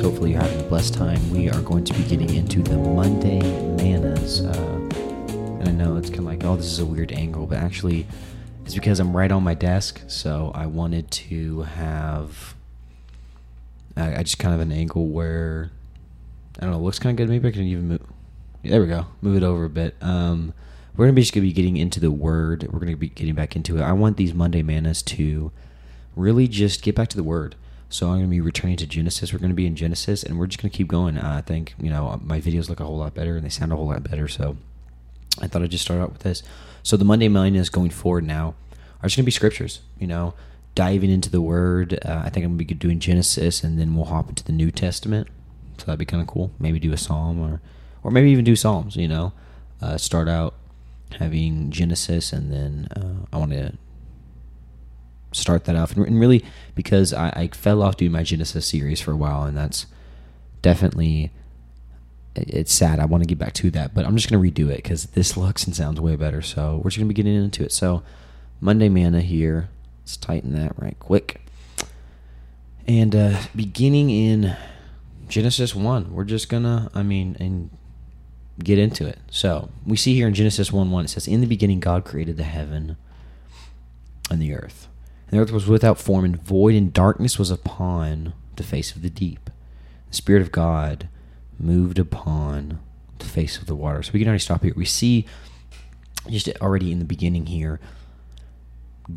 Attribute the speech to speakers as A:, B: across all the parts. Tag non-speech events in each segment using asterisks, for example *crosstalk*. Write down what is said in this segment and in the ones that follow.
A: Hopefully, you're having a blessed time. We are going to be getting into the Monday Mannas. Uh, and I know it's kind of like, oh, this is a weird angle, but actually, it's because I'm right on my desk. So I wanted to have, I, I just kind of an angle where, I don't know, looks kind of good. Maybe I can even move. There we go. Move it over a bit. Um, we're gonna be just gonna be getting into the word. We're gonna be getting back into it. I want these Monday mannas to really just get back to the word. So I'm going to be returning to Genesis. We're going to be in Genesis, and we're just going to keep going. Uh, I think you know my videos look a whole lot better, and they sound a whole lot better. So I thought I'd just start out with this. So the Monday Mannas going forward now are just going to be scriptures. You know, diving into the Word. Uh, I think I'm going to be doing Genesis, and then we'll hop into the New Testament. So that'd be kind of cool. Maybe do a psalm, or or maybe even do psalms. You know, uh, start out having Genesis, and then uh, I want to start that off. And really, because I, I fell off doing my Genesis series for a while, and that's definitely it's sad. I want to get back to that, but I'm just going to redo it because this looks and sounds way better. So we're just going to be getting into it. So Monday Manna here. Let's tighten that right quick. And uh, beginning in Genesis 1, we're just going to, I mean, and get into it. So we see here in Genesis 1 1, it says, In the beginning, God created the heaven and the earth. And the earth was without form and void, and darkness was upon the face of the deep. The Spirit of God moved upon the face of the water. So we can already stop here. We see just already in the beginning here,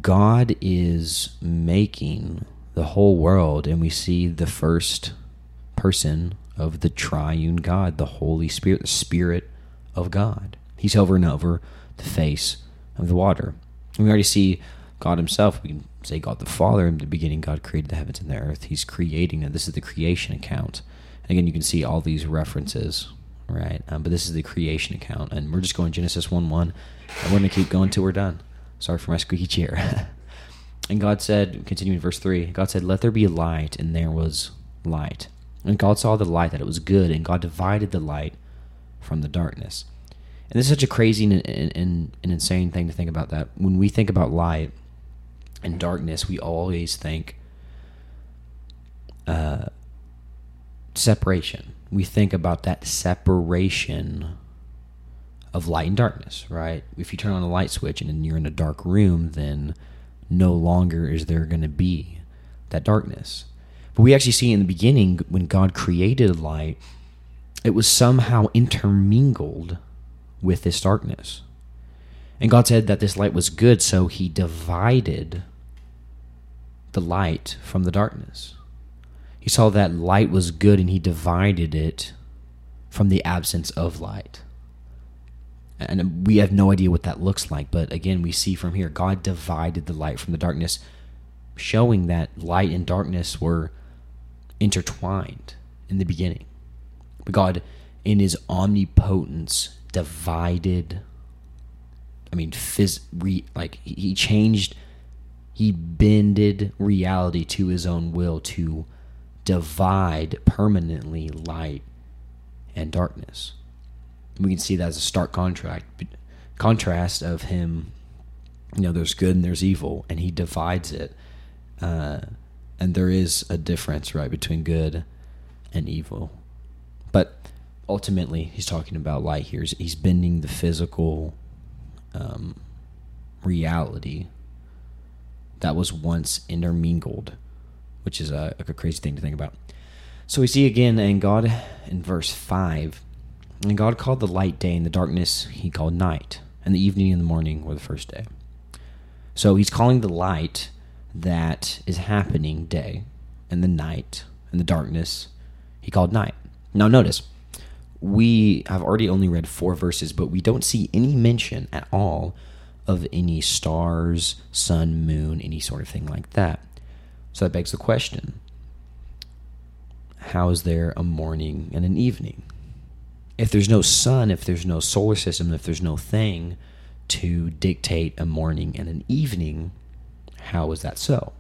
A: God is making the whole world, and we see the first person of the triune God, the Holy Spirit, the Spirit of God. He's hovering over the face of the water. And we already see God Himself. We can say God the Father. In the beginning, God created the heavens and the earth. He's creating it. This is the creation account. And again, you can see all these references, right? Um, but this is the creation account. And we're just going Genesis 1 1. And we're going to keep going till we're done. Sorry for my squeaky chair. *laughs* and God said, continuing verse 3, God said, Let there be light, and there was light. And God saw the light that it was good, and God divided the light from the darkness. And this is such a crazy and, and, and, insane thing to think about that. When we think about light, and darkness, we always think uh, separation. We think about that separation of light and darkness, right? If you turn on a light switch and you're in a dark room, then no longer is there going to be that darkness. But we actually see in the beginning when God created light, it was somehow intermingled with this darkness. And God said that this light was good, so he divided the light from the darkness. He saw that light was good and he divided it from the absence of light. And we have no idea what that looks like, but again, we see from here God divided the light from the darkness, showing that light and darkness were intertwined in the beginning. But God, in his omnipotence, divided. I mean, phys- re- like he changed he bended reality to his own will to divide permanently light and darkness. We can see that as a stark contract, contrast of him. You know, there's good and there's evil, and he divides it. Uh, and there is a difference, right, between good and evil. But ultimately, he's talking about light here. He's bending the physical um, reality that was once intermingled, which is a, a crazy thing to think about. So we see again, and God in verse 5 and God called the light day, and the darkness he called night, and the evening and the morning were the first day. So he's calling the light that is happening day, and the night and the darkness he called night. Now notice, we have already only read four verses, but we don't see any mention at all of any stars, sun, moon, any sort of thing like that. So that begs the question how is there a morning and an evening? If there's no sun, if there's no solar system, if there's no thing to dictate a morning and an evening, how is that so?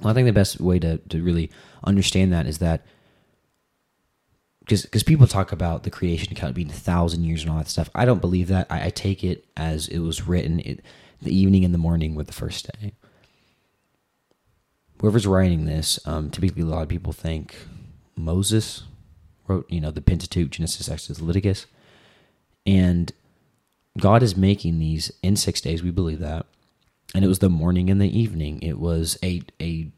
A: Well, I think the best way to, to really understand that is that because people talk about the creation account being a thousand years and all that stuff. I don't believe that. I, I take it as it was written it, the evening and the morning with the first day. Whoever's writing this, um, typically a lot of people think Moses wrote, you know, the Pentateuch, Genesis, Exodus, Leviticus. And God is making these in six days. We believe that. And it was the morning and the evening. It was a, a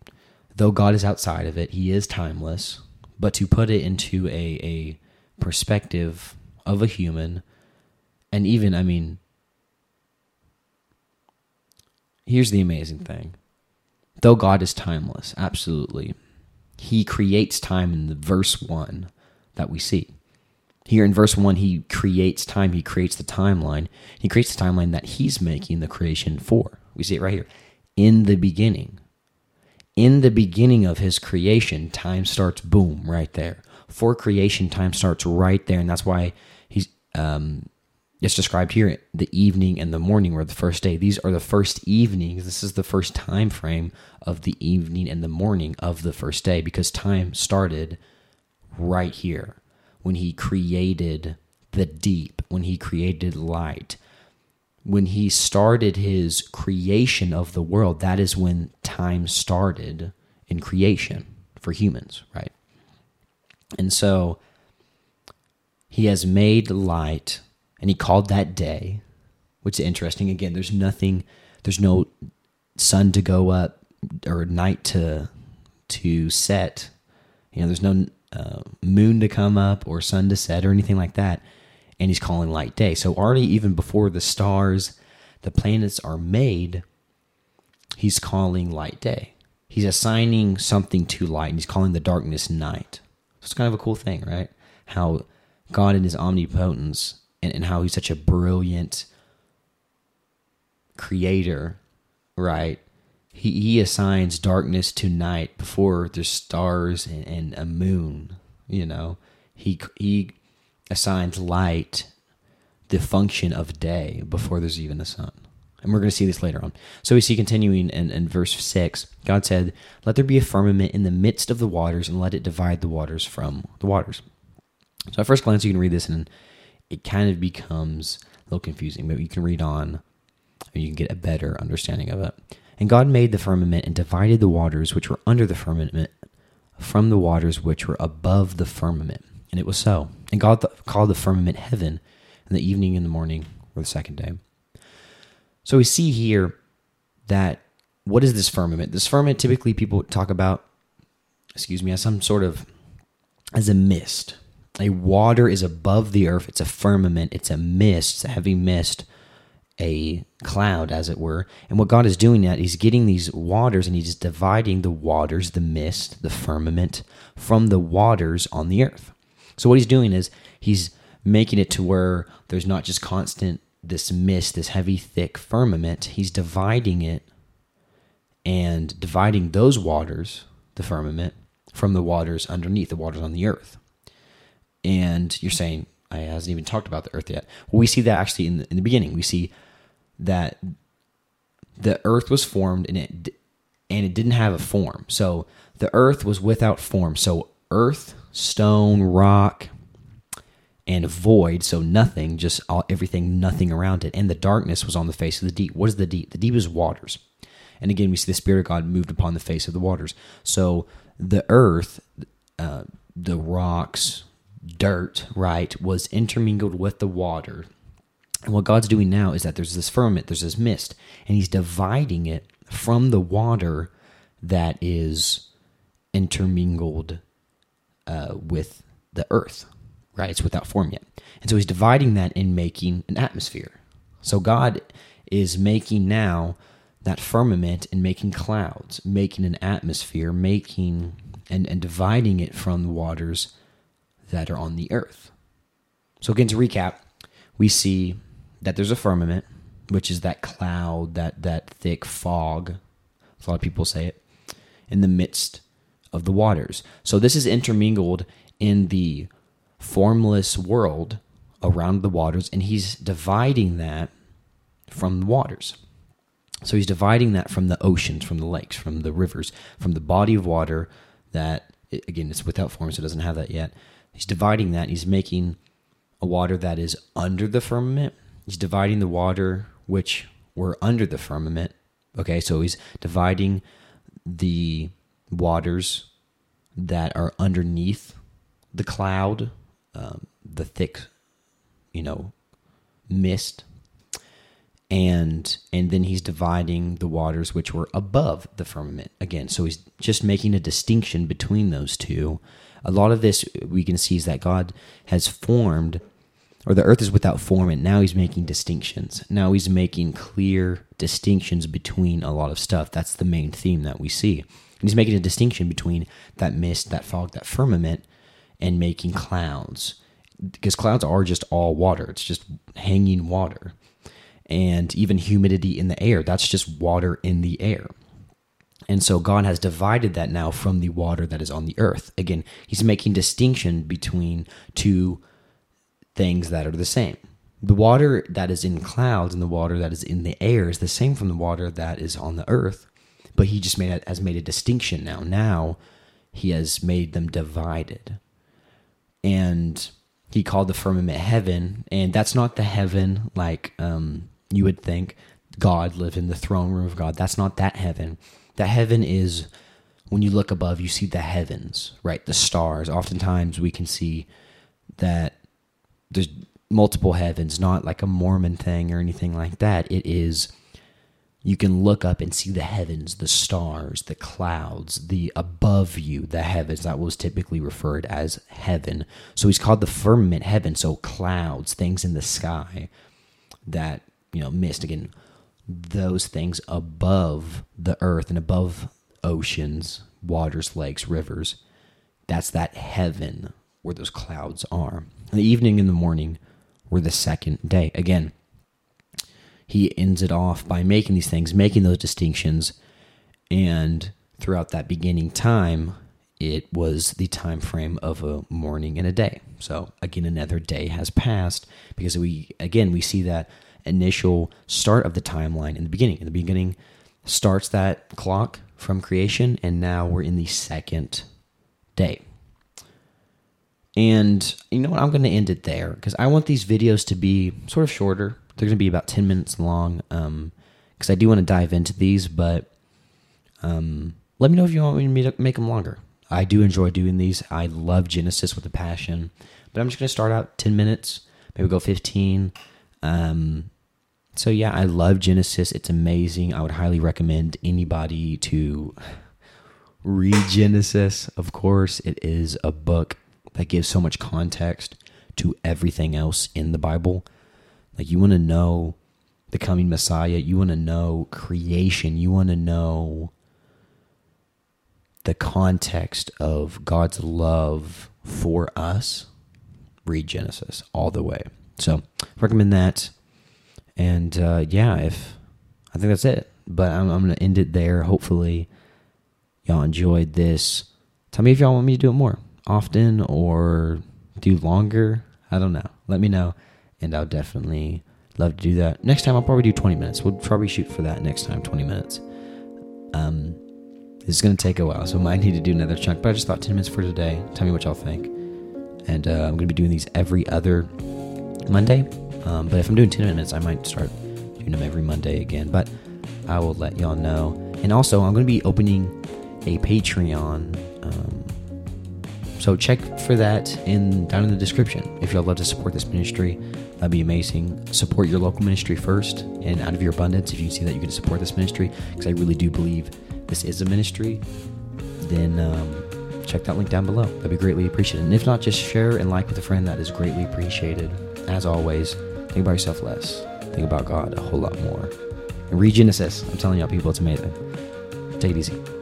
A: though God is outside of it, he is timeless. But to put it into a, a perspective of a human, and even, I mean, here's the amazing thing. Though God is timeless, absolutely, he creates time in the verse 1 that we see. Here in verse 1, he creates time, he creates the timeline. He creates the timeline that he's making the creation for. We see it right here. In the beginning. In the beginning of his creation, time starts boom right there. For creation, time starts right there. And that's why he's um, it's described here the evening and the morning were the first day. These are the first evenings. This is the first time frame of the evening and the morning of the first day because time started right here when he created the deep, when he created light, when he started his creation of the world, that is when time started in creation for humans, right? And so he has made light and he called that day, which is interesting. Again, there's nothing, there's no sun to go up or night to to set. You know, there's no uh, moon to come up or sun to set or anything like that. And he's calling light day. So already even before the stars, the planets are made, he's calling light day. He's assigning something to light and he's calling the darkness night. So it's kind of a cool thing, right? How God in his omnipotence and, and how he's such a brilliant creator, right? he, he assigns darkness to night before there's stars and, and a moon. You know, he he assigns light the function of day before there's even a sun. And we're going to see this later on. So we see continuing in, in verse 6, God said, Let there be a firmament in the midst of the waters, and let it divide the waters from the waters. So at first glance, you can read this, and it kind of becomes a little confusing, but you can read on, and you can get a better understanding of it. And God made the firmament and divided the waters which were under the firmament from the waters which were above the firmament. And it was so. And God th- called the firmament heaven, and the evening and the morning were the second day. So we see here that what is this firmament? This firmament typically people talk about, excuse me, as some sort of as a mist. A water is above the earth. It's a firmament. It's a mist. It's a heavy mist a cloud, as it were. And what God is doing that, He's getting these waters and He's dividing the waters, the mist, the firmament, from the waters on the earth. So what He's doing is He's making it to where there's not just constant this mist, this heavy, thick firmament. He's dividing it and dividing those waters, the firmament, from the waters underneath, the waters on the earth. And you're saying, I hasn't even talked about the earth yet. Well, we see that actually in the, in the beginning. We see that the earth was formed and it and it didn't have a form. So the earth was without form. So earth, stone, rock, and void, so nothing, just all, everything, nothing around it. And the darkness was on the face of the deep. What is the deep? The deep is waters. And again, we see the Spirit of God moved upon the face of the waters. So the earth, uh, the rocks, dirt, right, was intermingled with the water and what God's doing now is that there's this firmament, there's this mist, and He's dividing it from the water that is intermingled uh, with the earth, right? It's without form yet. And so He's dividing that and making an atmosphere. So God is making now that firmament and making clouds, making an atmosphere, making and, and dividing it from the waters that are on the earth. So, again, to recap, we see that there's a firmament, which is that cloud, that that thick fog. A lot of people say it in the midst of the waters. So this is intermingled in the formless world around the waters, and he's dividing that from the waters. So he's dividing that from the oceans, from the lakes, from the rivers, from the body of water that, again, it's without form, so it doesn't have that yet. He's dividing that. He's making a water that is under the firmament He's dividing the water which were under the firmament. Okay, so he's dividing the waters that are underneath the cloud, um, the thick, you know, mist. And and then he's dividing the waters which were above the firmament again. So he's just making a distinction between those two. A lot of this we can see is that god has formed or the earth is without form and now he's making distinctions. Now he's making clear distinctions between a lot of stuff. That's the main theme that we see and he's making a distinction between that mist that fog that firmament and making clouds because clouds are just all water it's just hanging water and even humidity in the air. That's just water in the air. And so God has divided that now from the water that is on the earth. Again, he's making distinction between two things that are the same. The water that is in clouds and the water that is in the air is the same from the water that is on the earth, but he just made has made a distinction now. Now he has made them divided. And he called the firmament heaven, and that's not the heaven like um, you would think God live in the throne room of God. That's not that heaven. That heaven is when you look above, you see the heavens, right? The stars. Oftentimes we can see that there's multiple heavens, not like a Mormon thing or anything like that. It is you can look up and see the heavens, the stars, the clouds, the above you, the heavens. That was typically referred as heaven. So he's called the firmament heaven. So clouds, things in the sky that you know, mist again, those things above the earth and above oceans, waters, lakes, rivers. That's that heaven where those clouds are. And the evening and the morning were the second day. Again, he ends it off by making these things, making those distinctions, and throughout that beginning time, it was the time frame of a morning and a day. So again, another day has passed because we again we see that initial start of the timeline in the beginning. In the beginning starts that clock from creation, and now we're in the second day. And you know what? I'm going to end it there because I want these videos to be sort of shorter. They're going to be about 10 minutes long because um, I do want to dive into these, but um, let me know if you want me to make them longer. I do enjoy doing these. I love Genesis with a passion, but I'm just going to start out 10 minutes, maybe go 15. Um, so yeah, I love Genesis. It's amazing. I would highly recommend anybody to read Genesis. Of course, it is a book that gives so much context to everything else in the Bible. Like you want to know the coming Messiah, you want to know creation, you want to know the context of God's love for us. Read Genesis all the way. So recommend that. And uh, yeah, if I think that's it. But I'm, I'm going to end it there. Hopefully, y'all enjoyed this. Tell me if y'all want me to do it more often or do longer. I don't know. Let me know. And I'll definitely love to do that. Next time, I'll probably do 20 minutes. We'll probably shoot for that next time, 20 minutes. Um, this is going to take a while, so I might need to do another chunk. But I just thought 10 minutes for today. Tell me what y'all think. And uh, I'm going to be doing these every other Monday. Um, but if I'm doing 10 minutes, I might start doing them every Monday again. But I will let y'all know. And also, I'm going to be opening a Patreon. Um, so check for that in down in the description. If y'all love to support this ministry, that'd be amazing. Support your local ministry first, and out of your abundance, if you see that you can support this ministry, because I really do believe this is a ministry, then um, check that link down below. That'd be greatly appreciated. And if not, just share and like with a friend. That is greatly appreciated. As always, think about yourself less. Think about God a whole lot more. And read Genesis. I'm telling y'all, people, it's amazing. Take it easy.